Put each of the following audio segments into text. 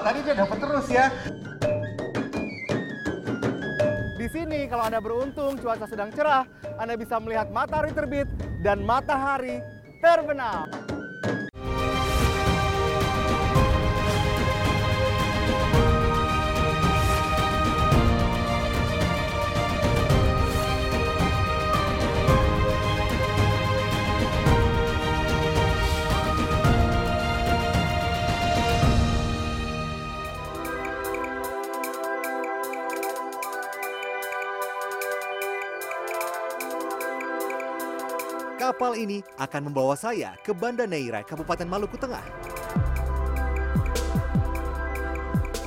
Tadi dia dapat terus ya. Di sini kalau Anda beruntung cuaca sedang cerah, Anda bisa melihat matahari terbit dan matahari terbenam. Kapal ini akan membawa saya ke Banda Neira, Kabupaten Maluku Tengah.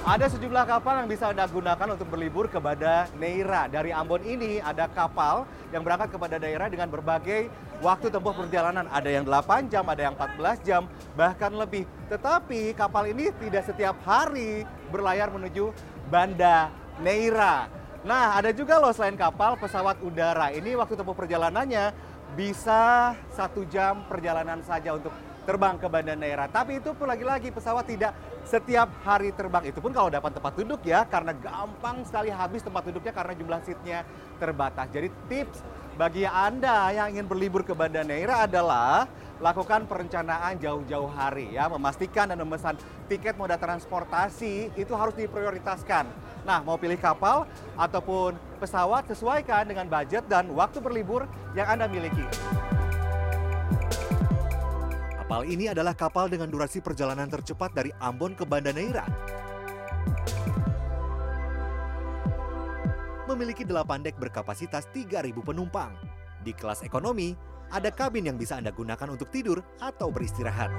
Ada sejumlah kapal yang bisa Anda gunakan untuk berlibur ke Banda Neira. Dari Ambon ini ada kapal yang berangkat ke Banda Neira dengan berbagai waktu tempuh perjalanan. Ada yang 8 jam, ada yang 14 jam, bahkan lebih. Tetapi kapal ini tidak setiap hari berlayar menuju Banda Neira. Nah, ada juga loh selain kapal, pesawat udara. Ini waktu tempuh perjalanannya bisa satu jam perjalanan saja untuk terbang ke Banda Neira. Tapi itu pun lagi-lagi pesawat tidak setiap hari terbang. Itu pun kalau dapat tempat duduk ya, karena gampang sekali habis tempat duduknya karena jumlah seatnya terbatas. Jadi tips bagi Anda yang ingin berlibur ke Banda Neira adalah lakukan perencanaan jauh-jauh hari ya, memastikan dan memesan tiket moda transportasi itu harus diprioritaskan. Nah, mau pilih kapal ataupun pesawat sesuaikan dengan budget dan waktu berlibur yang Anda miliki. Kapal ini adalah kapal dengan durasi perjalanan tercepat dari Ambon ke Banda Neira. Memiliki 8 dek berkapasitas 3.000 penumpang. Di kelas ekonomi, ada kabin yang bisa Anda gunakan untuk tidur atau beristirahat.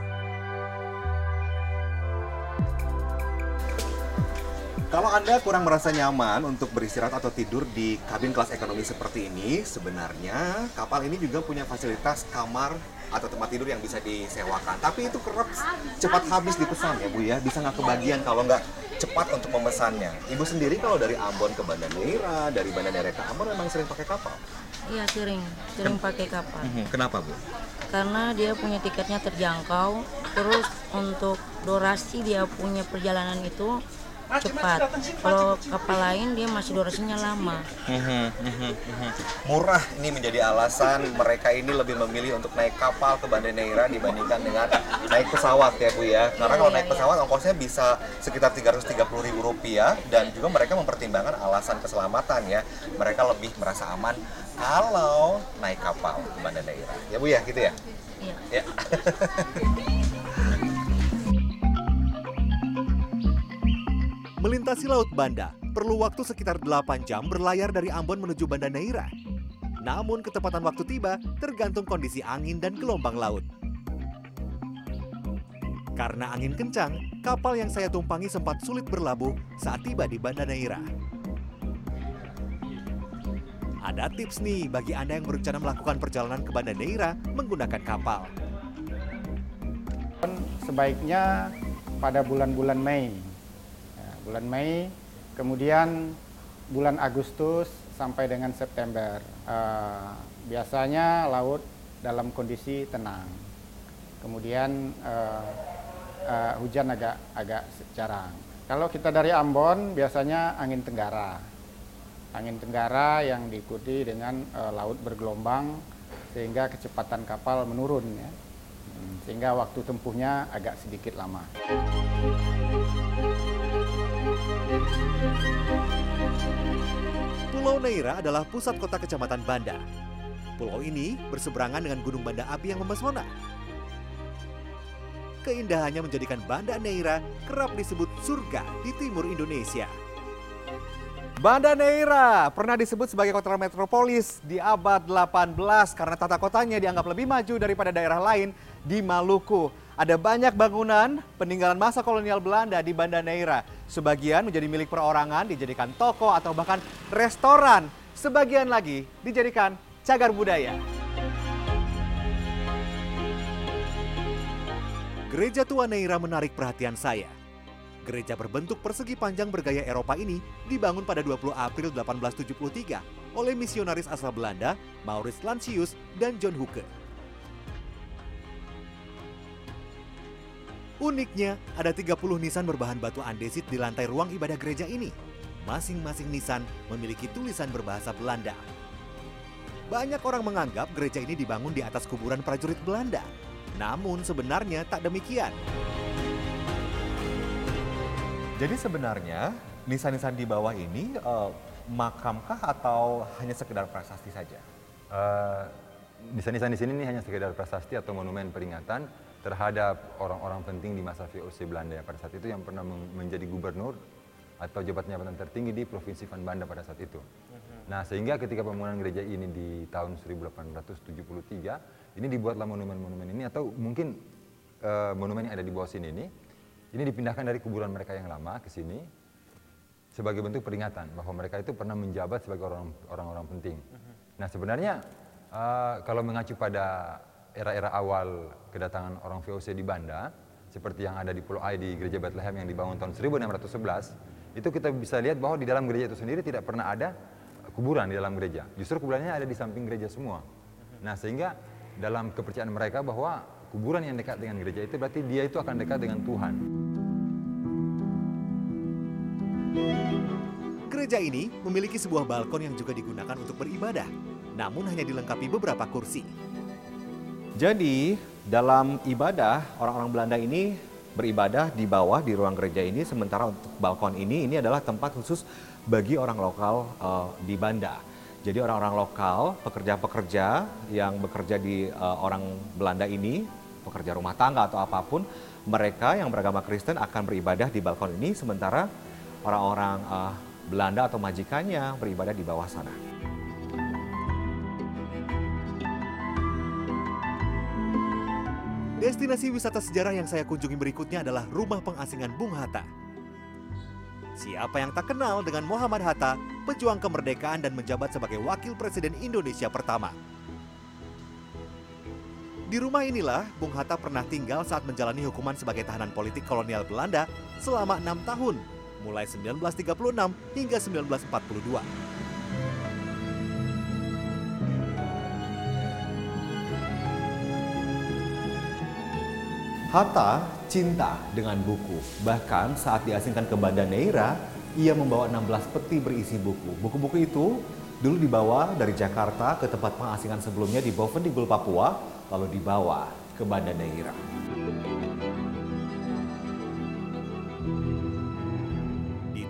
Kalau Anda kurang merasa nyaman untuk beristirahat atau tidur di kabin kelas ekonomi seperti ini, sebenarnya kapal ini juga punya fasilitas kamar atau tempat tidur yang bisa disewakan. Tapi itu kerap cepat habis dipesan ya Bu ya, bisa nggak kebagian kalau nggak cepat untuk memesannya. Ibu sendiri kalau dari Ambon ke Banda Neira, dari Banda Neira ke Ambon memang sering pakai kapal? Iya sering, sering pakai kapal. Kenapa Bu? Karena dia punya tiketnya terjangkau, terus untuk durasi dia punya perjalanan itu cepat. Kalau kapal lain dia masih durasinya lama. Murah ini menjadi alasan mereka ini lebih memilih untuk naik kapal ke Banda Neira dibandingkan dengan naik pesawat ya Bu ya. Karena kalau Iya, naik iya. pesawat ongkosnya bisa sekitar 330 ribu rupiah dan juga mereka mempertimbangkan alasan keselamatan ya. Mereka lebih merasa aman kalau naik kapal ke Banda Neira. Ya Bu ya gitu ya. Iya. Ya. Melintasi Laut Banda perlu waktu sekitar 8 jam berlayar dari Ambon menuju Banda Neira. Namun ketepatan waktu tiba tergantung kondisi angin dan gelombang laut. Karena angin kencang, kapal yang saya tumpangi sempat sulit berlabuh saat tiba di Banda Neira. Ada tips nih bagi Anda yang berencana melakukan perjalanan ke Banda Neira menggunakan kapal. sebaiknya pada bulan-bulan Mei. Bulan Mei, kemudian bulan Agustus sampai dengan September. Eh, biasanya laut dalam kondisi tenang. Kemudian eh, eh, hujan agak agak jarang. Kalau kita dari Ambon biasanya angin tenggara. Angin tenggara yang diikuti dengan eh, laut bergelombang sehingga kecepatan kapal menurun ya. Sehingga waktu tempuhnya agak sedikit lama. Pulau Neira adalah pusat kota kecamatan Banda. Pulau ini berseberangan dengan Gunung Banda Api yang memesona. Keindahannya menjadikan Banda Neira kerap disebut surga di timur Indonesia. Banda Neira pernah disebut sebagai kota metropolis di abad 18 karena tata kotanya dianggap lebih maju daripada daerah lain di Maluku. Ada banyak bangunan peninggalan masa kolonial Belanda di Banda Neira. Sebagian menjadi milik perorangan, dijadikan toko atau bahkan restoran. Sebagian lagi dijadikan cagar budaya. Gereja tua Neira menarik perhatian saya. Gereja berbentuk persegi panjang bergaya Eropa ini dibangun pada 20 April 1873 oleh misionaris asal Belanda, Maurits Lancius dan John Hooke. Uniknya, ada 30 nisan berbahan batu andesit di lantai ruang ibadah gereja ini. Masing-masing nisan memiliki tulisan berbahasa Belanda. Banyak orang menganggap gereja ini dibangun di atas kuburan prajurit Belanda. Namun sebenarnya tak demikian. Jadi sebenarnya nisan-nisan di bawah ini uh, makamkah atau hanya sekedar prasasti saja? Uh, nisan-nisan di sini ini hanya sekedar prasasti atau monumen peringatan terhadap orang-orang penting di masa VOC Belanda pada saat itu yang pernah menjadi gubernur atau jabatan jabatan tertinggi di Provinsi Van Banda pada saat itu. Mhm. Nah, sehingga ketika pembangunan gereja ini di tahun 1873, ini dibuatlah monumen-monumen ini atau mungkin uh, monumen yang ada di bawah sini ini, ini dipindahkan dari kuburan mereka yang lama ke sini sebagai bentuk peringatan bahwa mereka itu pernah menjabat sebagai orang-orang penting. Mhm. Nah, sebenarnya uh, kalau mengacu pada era-era awal kedatangan orang VOC di Banda, seperti yang ada di Pulau Ai di Gereja Bethlehem yang dibangun tahun 1611, itu kita bisa lihat bahwa di dalam gereja itu sendiri tidak pernah ada kuburan di dalam gereja. Justru kuburannya ada di samping gereja semua. Nah, sehingga dalam kepercayaan mereka bahwa kuburan yang dekat dengan gereja itu berarti dia itu akan dekat dengan Tuhan. Gereja ini memiliki sebuah balkon yang juga digunakan untuk beribadah, namun hanya dilengkapi beberapa kursi. Jadi dalam ibadah orang-orang Belanda ini beribadah di bawah di ruang gereja ini sementara untuk balkon ini ini adalah tempat khusus bagi orang lokal uh, di Banda. Jadi orang-orang lokal, pekerja-pekerja yang bekerja di uh, orang Belanda ini, pekerja rumah tangga atau apa pun, mereka yang beragama Kristen akan beribadah di balkon ini sementara orang-orang uh, Belanda atau majikannya beribadah di bawah sana. Destinasi wisata sejarah yang saya kunjungi berikutnya adalah rumah pengasingan Bung Hatta. Siapa yang tak kenal dengan Muhammad Hatta, pejuang kemerdekaan dan menjabat sebagai wakil presiden Indonesia pertama. Di rumah inilah Bung Hatta pernah tinggal saat menjalani hukuman sebagai tahanan politik kolonial Belanda selama enam tahun, mulai 1936 hingga 1942. Hatta cinta dengan buku. Bahkan saat diasingkan ke Banda Neira, ia membawa 16 peti berisi buku. Buku-buku itu dulu dibawa dari Jakarta ke tempat pengasingan sebelumnya di Bovendigul, Papua, lalu dibawa ke Banda Neira.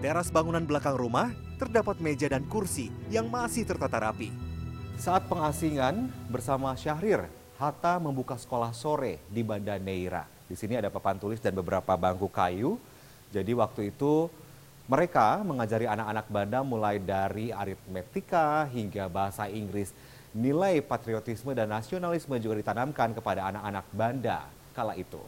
Teras bangunan belakang rumah, terdapat meja dan kursi yang masih tertata rapi. Saat pengasingan bersama Syahrir, Hatta membuka sekolah sore di Banda Neira. Di sini ada papan tulis dan beberapa bangku kayu. Jadi waktu itu mereka mengajari anak-anak Banda mulai dari aritmetika hingga bahasa Inggris. Nilai patriotisme dan nasionalisme juga ditanamkan kepada anak-anak Banda kala itu.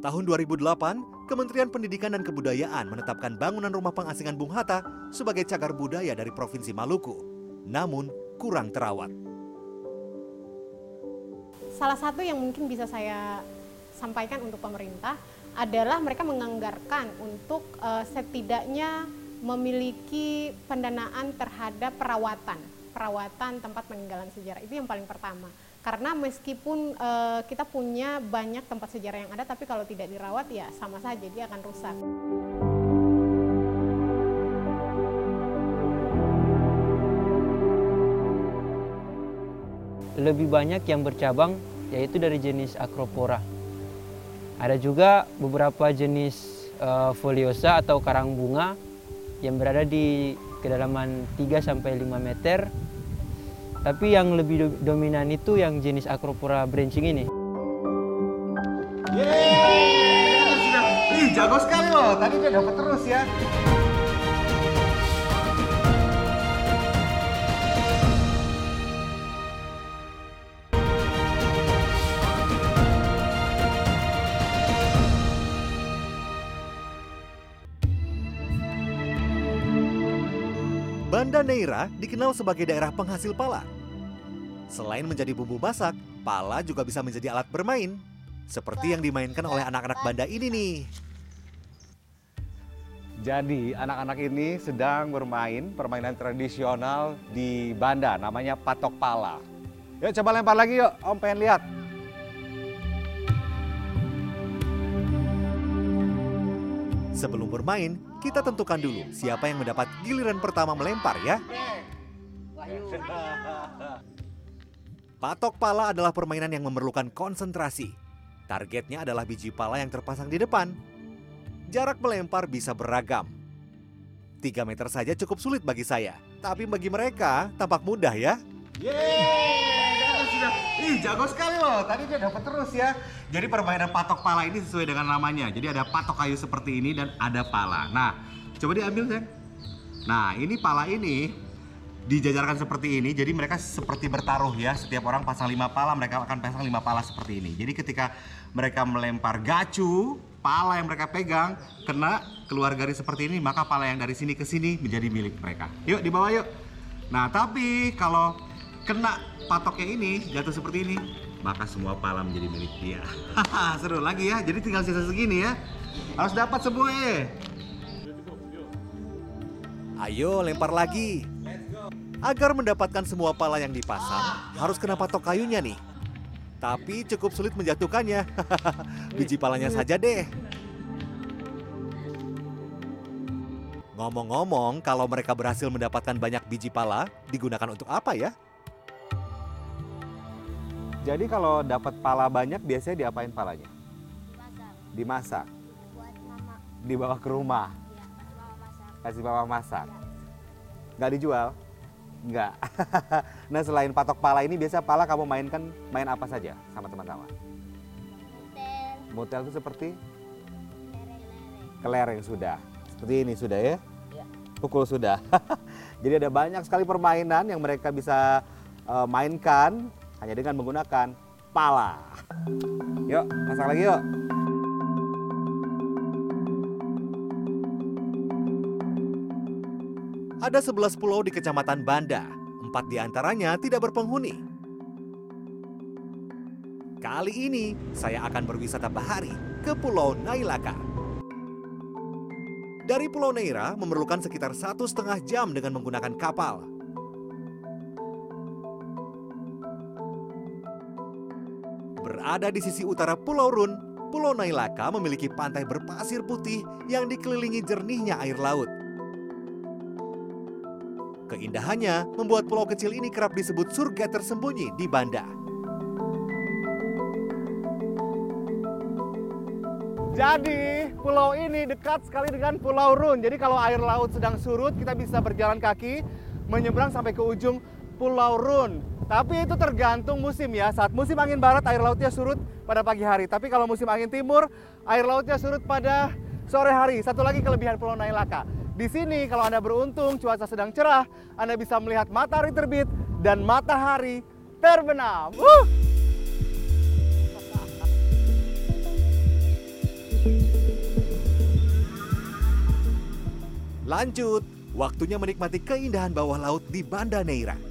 Tahun 2008, Kementerian Pendidikan dan Kebudayaan menetapkan bangunan rumah pengasingan Bung Hatta sebagai cagar budaya dari Provinsi Maluku. Namun, kurang terawat. Salah satu yang mungkin bisa saya sampaikan untuk pemerintah adalah mereka menganggarkan untuk uh, setidaknya memiliki pendanaan terhadap perawatan perawatan tempat peninggalan sejarah itu yang paling pertama karena meskipun uh, kita punya banyak tempat sejarah yang ada tapi kalau tidak dirawat ya sama saja dia akan rusak. lebih banyak yang bercabang yaitu dari jenis Acropora. Ada juga beberapa jenis uh, foliosa atau karang bunga yang berada di kedalaman 3 sampai 5 meter. Tapi yang lebih dominan itu yang jenis Acropora branching ini. Yeay! Ih, jago sekali loh. Tadi dia dapat terus ya. Banda Neira dikenal sebagai daerah penghasil pala. Selain menjadi bumbu masak, pala juga bisa menjadi alat bermain. Seperti yang dimainkan oleh anak-anak Banda ini nih. Jadi anak-anak ini sedang bermain permainan tradisional di Banda namanya patok pala. Yuk coba lempar lagi yuk, Om pengen lihat. Sebelum bermain, kita tentukan dulu siapa yang mendapat giliran pertama melempar ya. Patok pala adalah permainan yang memerlukan konsentrasi. Targetnya adalah biji pala yang terpasang di depan. Jarak melempar bisa beragam. 3 meter saja cukup sulit bagi saya, tapi bagi mereka tampak mudah ya. Yeay, sudah. Ih, jago sekali loh. Tadi dia dapat terus ya. Jadi permainan patok pala ini sesuai dengan namanya. Jadi ada patok kayu seperti ini dan ada pala. Nah, coba diambil, Sayang. Nah, ini pala ini dijajarkan seperti ini. Jadi mereka seperti bertaruh ya. Setiap orang pasang lima pala, mereka akan pasang lima pala seperti ini. Jadi ketika mereka melempar gacu, pala yang mereka pegang kena keluar garis seperti ini, maka pala yang dari sini ke sini menjadi milik mereka. Yuk, dibawa yuk. Nah, tapi kalau kena patoknya ini jatuh seperti ini, maka semua pala menjadi milik dia. Seru lagi ya. Jadi tinggal sisa segini ya. Harus dapat semua ya. Ayo lempar lagi. Agar mendapatkan semua pala yang dipasang, harus kena patok kayunya nih. Tapi cukup sulit menjatuhkannya. Biji palanya saja deh. Ngomong-ngomong, kalau mereka berhasil mendapatkan banyak biji pala, digunakan untuk apa ya? Jadi kalau dapat pala banyak biasanya diapain palanya? Dimasak. Dibawa ke rumah. Kasih bawa masak. Nggak dijual? Nggak. nah selain patok pala ini biasa pala kamu mainkan main apa saja sama teman-teman? Motel itu seperti? Kelereng sudah. Seperti ini sudah ya? Pukul sudah. Jadi ada banyak sekali permainan yang mereka bisa eh, mainkan hanya dengan menggunakan pala. Yuk, masak lagi yuk. Ada 11 pulau di Kecamatan Banda. Empat di antaranya tidak berpenghuni. Kali ini saya akan berwisata bahari ke Pulau Nailaka. Dari Pulau Neira memerlukan sekitar satu setengah jam dengan menggunakan kapal. Berada di sisi utara Pulau Run, Pulau Nailaka memiliki pantai berpasir putih yang dikelilingi jernihnya air laut. Keindahannya membuat pulau kecil ini kerap disebut surga tersembunyi di Banda. Jadi pulau ini dekat sekali dengan Pulau Run. Jadi kalau air laut sedang surut, kita bisa berjalan kaki menyeberang sampai ke ujung Pulau Run. Tapi itu tergantung musim ya. Saat musim angin barat air lautnya surut pada pagi hari. Tapi kalau musim angin timur air lautnya surut pada sore hari. Satu lagi kelebihan Pulau Nailaka. Di sini kalau Anda beruntung cuaca sedang cerah, Anda bisa melihat matahari terbit dan matahari terbenam. Uh! Lanjut, waktunya menikmati keindahan bawah laut di Banda Neira.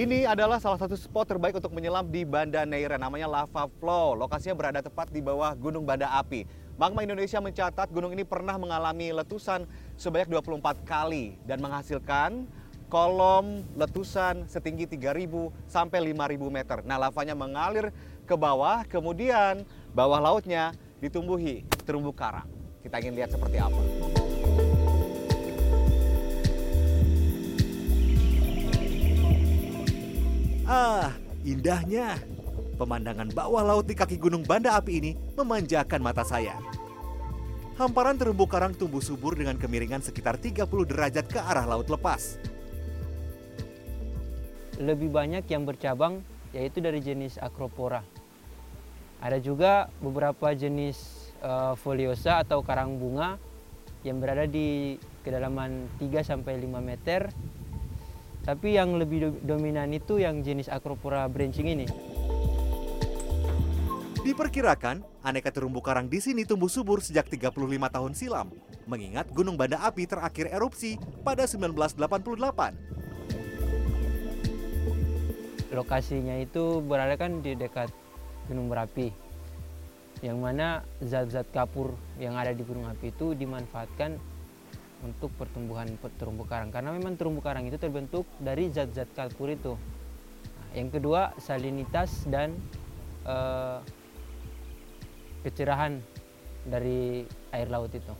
Ini adalah salah satu spot terbaik untuk menyelam di Banda Neira, namanya Lava Flow. Lokasinya berada tepat di bawah Gunung Banda Api. Magma Indonesia mencatat gunung ini pernah mengalami letusan sebanyak 24 kali dan menghasilkan kolom letusan setinggi 3.000 sampai 5.000 meter. Nah, lavanya mengalir ke bawah, kemudian bawah lautnya ditumbuhi terumbu karang. Kita ingin lihat seperti apa. Ah, indahnya. Pemandangan bawah laut di kaki Gunung Banda Api ini memanjakan mata saya. Hamparan terumbu karang tumbuh subur dengan kemiringan sekitar 30 derajat ke arah laut lepas. Lebih banyak yang bercabang yaitu dari jenis Acropora. Ada juga beberapa jenis eh, foliosa atau karang bunga yang berada di kedalaman 3 sampai 5 meter. Tapi yang lebih do- dominan itu yang jenis Acropora branching ini. Diperkirakan, aneka terumbu karang di sini tumbuh subur sejak 35 tahun silam, mengingat Gunung Banda Api terakhir erupsi pada 1988. Lokasinya itu berada kan di dekat Gunung Merapi. Yang mana zat-zat kapur yang ada di gunung api itu dimanfaatkan untuk pertumbuhan terumbu karang karena memang terumbu karang itu terbentuk dari zat-zat kalkur itu. Nah, yang kedua salinitas dan uh, kecerahan dari air laut itu.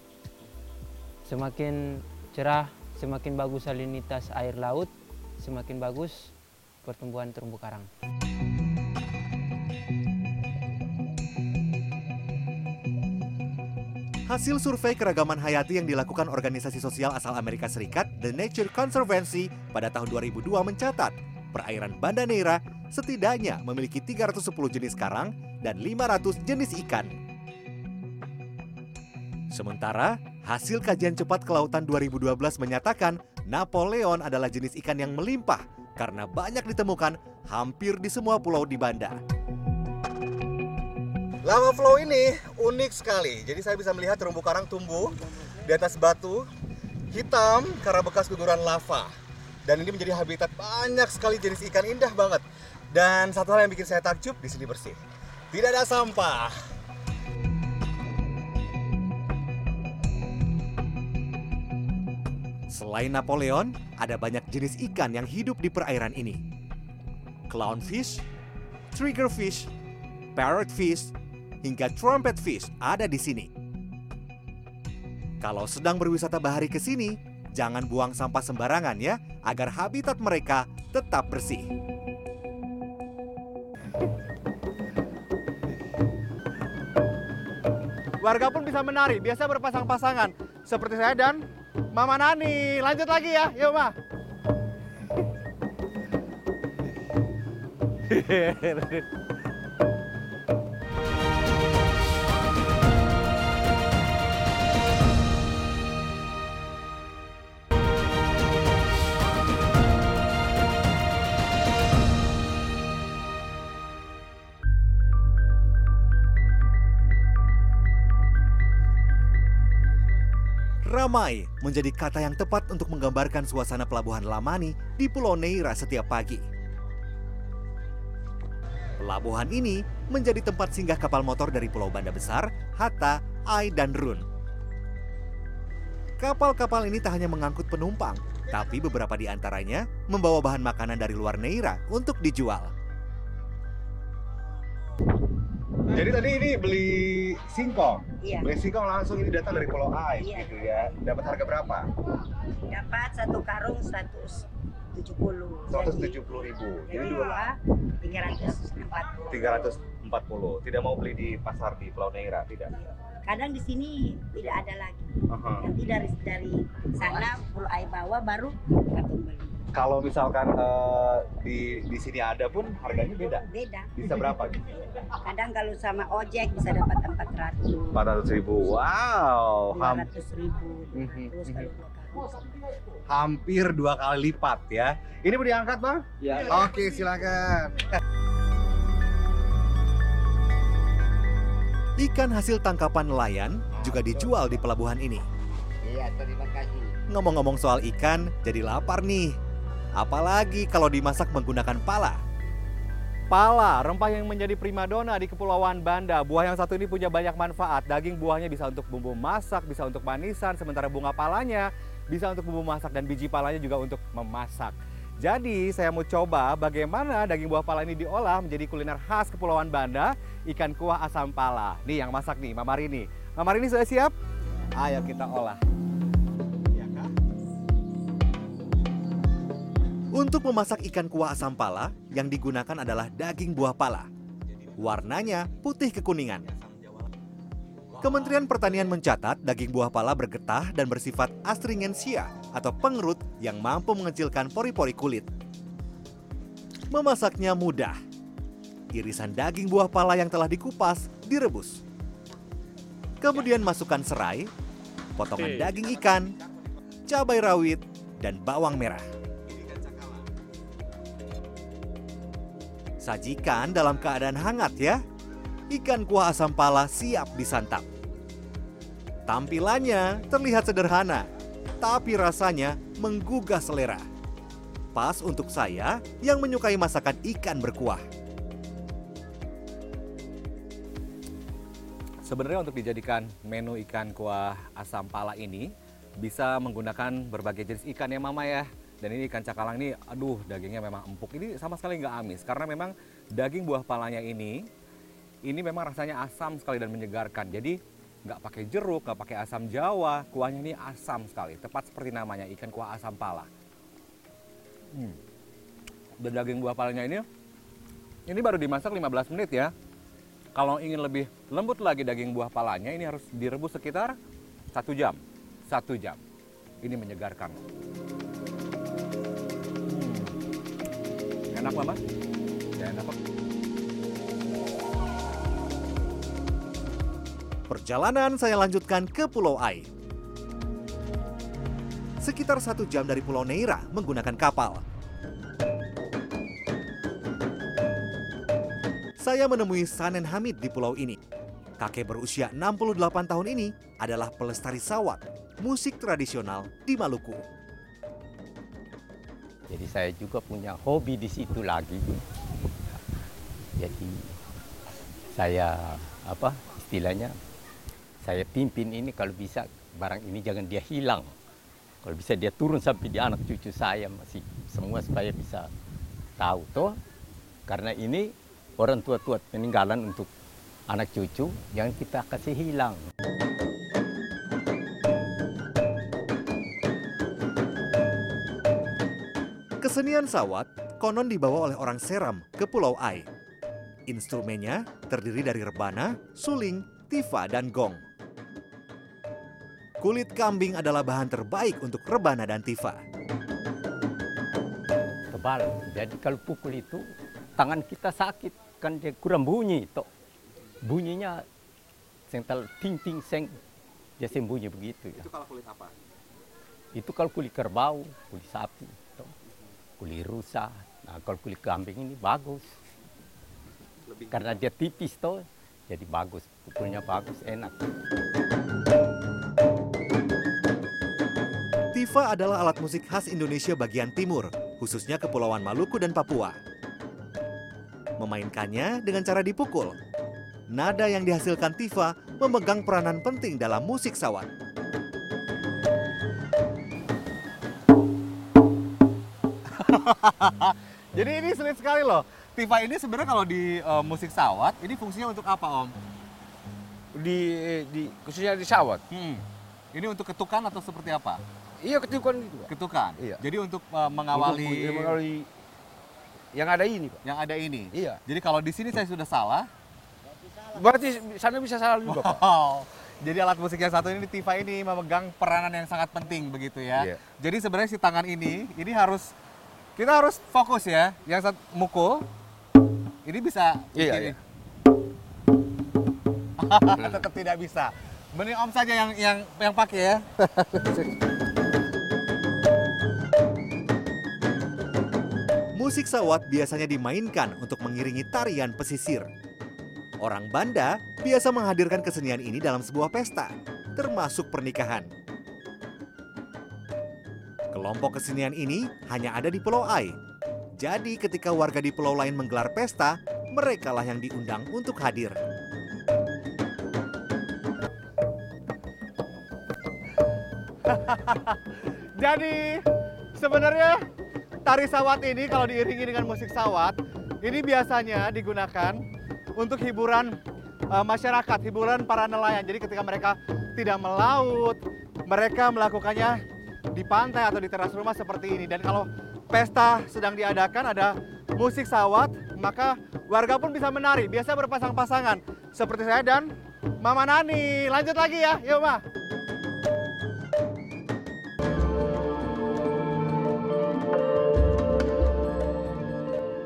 Semakin cerah, semakin bagus salinitas air laut, semakin bagus pertumbuhan terumbu karang. Hasil survei keragaman hayati yang dilakukan organisasi sosial asal Amerika Serikat, The Nature Conservancy, pada tahun 2002 mencatat, perairan Banda Neira setidaknya memiliki 310 jenis karang dan 500 jenis ikan. Sementara, hasil kajian cepat kelautan 2012 menyatakan Napoleon adalah jenis ikan yang melimpah karena banyak ditemukan hampir di semua pulau di Banda. Lava flow ini unik sekali. Jadi saya bisa melihat terumbu karang tumbuh di atas batu hitam karena bekas guguran lava. Dan ini menjadi habitat banyak sekali jenis ikan indah banget. Dan satu hal yang bikin saya takjub di sini bersih. Tidak ada sampah. Selain Napoleon, ada banyak jenis ikan yang hidup di perairan ini. Clownfish, triggerfish, parrotfish, hingga trumpet fish ada di sini. Kalau sedang berwisata bahari ke sini, jangan buang sampah sembarangan ya, agar habitat mereka tetap bersih. Warga pun bisa menari, biasa berpasang-pasangan. Seperti saya dan Mama Nani. Lanjut lagi ya, yuk Ma. Ramai menjadi kata yang tepat untuk menggambarkan suasana pelabuhan Lamani di Pulau Neira setiap pagi. Pelabuhan ini menjadi tempat singgah kapal motor dari Pulau Banda Besar, Hatta, Ai, dan Run. Kapal-kapal ini tak hanya mengangkut penumpang, tapi beberapa di antaranya membawa bahan makanan dari luar Neira untuk dijual. Jadi tadi ini beli singkong. Iya. Beli singkong langsung ini datang dari Pulau Ai Iya. gitu ya. Dapat harga berapa? Dapat satu karung 170. 170 ribu. Jadi dua dua 340. 340. Tidak mau beli di pasar di Pulau Neira, tidak. Kadang di sini tidak ada lagi. Aha. Nanti dari dari sana Pulau Ai bawa baru katong beli. Kalau misalkan eh, di di sini ada pun harganya beda. Beda. Bisa berapa gitu? Kadang kalau sama ojek bisa dapat 400. 400 ribu. Wow. Ham- 200 ribu. Terus kalau dua karung. hampir dua kali lipat ya. Ini mau diangkat bang? Ya. Oke silakan. Ikan hasil tangkapan nelayan juga dijual di pelabuhan ini. Iya, terima kasih. Ngomong-ngomong soal ikan, jadi lapar nih. Apalagi kalau dimasak menggunakan pala. Pala, rempah yang menjadi primadona di Kepulauan Banda. Buah yang satu ini punya banyak manfaat. Daging buahnya bisa untuk bumbu masak, bisa untuk manisan, sementara bunga palanya bisa untuk bumbu masak dan biji palanya juga untuk memasak. Jadi saya mau coba bagaimana daging buah pala ini diolah menjadi kuliner khas Kepulauan Banda, ikan kuah asam pala. Nih yang masak nih, Mama Rini. Mama Rini sudah siap? Ayo kita olah. Untuk memasak ikan kuah asam pala, yang digunakan adalah daging buah pala. Warnanya putih kekuningan. Kementerian Pertanian mencatat daging buah pala bergetah dan bersifat astringensia atau pengerut yang mampu mengecilkan pori-pori kulit. Memasaknya mudah. Irisan daging buah pala yang telah dikupas direbus. Kemudian masukkan serai, potongan daging ikan, cabai rawit, dan bawang merah. Sajikan dalam keadaan hangat ya. Ikan kuah asam pala siap disantap. Tampilannya terlihat sederhana, tapi rasanya menggugah selera. Pas untuk saya yang menyukai masakan ikan berkuah. Sebenarnya untuk dijadikan menu ikan kuah asam pala ini bisa menggunakan berbagai jenis ikan ya Mama ya. Dan ini ikan cakalang ini, aduh dagingnya memang empuk. Ini sama sekali nggak amis karena memang daging buah palanya ini, ini memang rasanya asam sekali dan menyegarkan. Jadi nggak pakai jeruk, nggak pakai asam jawa, kuahnya ini asam sekali. Tepat seperti namanya, ikan kuah asam pala. Hmm. Dan daging buah palanya ini, ini baru dimasak 15 menit ya. Kalau ingin lebih lembut lagi daging buah palanya, ini harus direbus sekitar satu jam. Satu jam. Ini menyegarkan. Hmm. Enak mama? Ya enak. Perjalanan saya lanjutkan ke Pulau Ai. Sekitar satu jam dari Pulau Neira menggunakan kapal. Saya menemui Sanen Hamid di pulau ini. Kakek berusia 68 tahun ini adalah pelestari sawat, musik tradisional di Maluku. Jadi saya juga punya hobi di situ lagi. Jadi saya apa istilahnya saya pimpin ini kalau bisa barang ini jangan dia hilang. Kalau bisa dia turun sampai di anak cucu saya masih semua supaya bisa tahu toh. Karena ini orang tua-tua peninggalan untuk anak cucu yang kita kasih hilang. Kesenian sawat konon dibawa oleh orang Seram ke Pulau Ai. Instrumennya terdiri dari rebana, suling, tifa, dan gong. Kulit kambing adalah bahan terbaik untuk rebana dan tifa. Tebal, jadi kalau pukul itu tangan kita sakit kan dia kurang bunyi toh bunyinya sental ting ting seng dia sembunyi begitu ya Itu kalau kulit apa? itu kalau kulit kerbau kulit sapi. Kulit rusa nah kalau kulit kambing ini bagus Lebih karena dia tipis toh jadi bagus pukulnya bagus enak Tifa adalah alat musik khas Indonesia bagian timur, khususnya Kepulauan Maluku dan Papua. Memainkannya dengan cara dipukul. Nada yang dihasilkan Tifa memegang peranan penting dalam musik sawat. Jadi ini sulit sekali loh. Tifa ini sebenarnya kalau di eh, musik sawat, ini fungsinya untuk apa Om? di di khususnya di sawat. Hmm. Ini untuk ketukan atau seperti apa? Iya ketukan itu. Pak. Ketukan. Iya. Jadi untuk eh, mengawali Untuk- mengawali yang ada ini, Pak. yang ada ini. Iya. Jadi kalau di sini saya sudah salah. Berarti sana bisa salah juga, Pak. Wow. Jadi alat musik yang satu ini Tifa ini memegang peranan yang sangat penting begitu ya. Iya. Jadi sebenarnya si tangan ini ini harus kita harus fokus ya. Yang satu mukul ini bisa Iya, begini. iya. Tetap tidak bisa. Mending Om saja yang yang yang pakai ya. Musik sawat biasanya dimainkan untuk mengiringi tarian pesisir. Orang Banda biasa menghadirkan kesenian ini dalam sebuah pesta, termasuk pernikahan. Kelompok kesenian ini hanya ada di Pulau Ai. Jadi ketika warga di pulau lain menggelar pesta, merekalah yang diundang untuk hadir. Jadi sebenarnya tari sawat ini kalau diiringi dengan musik sawat ini biasanya digunakan untuk hiburan eh, masyarakat, hiburan para nelayan. Jadi ketika mereka tidak melaut, mereka melakukannya di pantai atau di teras rumah seperti ini. Dan kalau pesta sedang diadakan ada musik sawat, maka warga pun bisa menari. Biasa berpasang-pasangan seperti saya dan Mama Nani. Lanjut lagi ya, yuk Ma.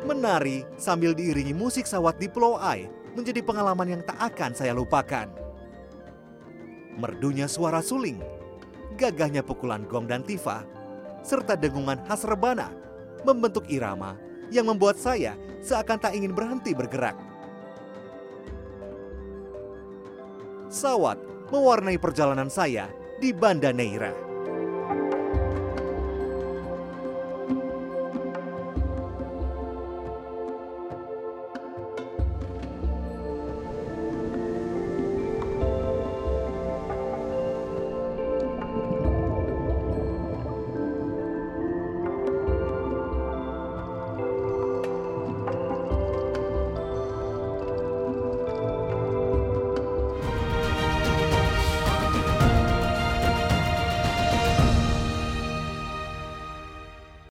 Menari sambil diiringi musik sawat di Pulau Ai menjadi pengalaman yang tak akan saya lupakan. Merdunya suara suling, gagahnya pukulan gong dan tifa, serta dengungan khas rebana membentuk irama yang membuat saya seakan tak ingin berhenti bergerak. Sawat mewarnai perjalanan saya di Banda Neira.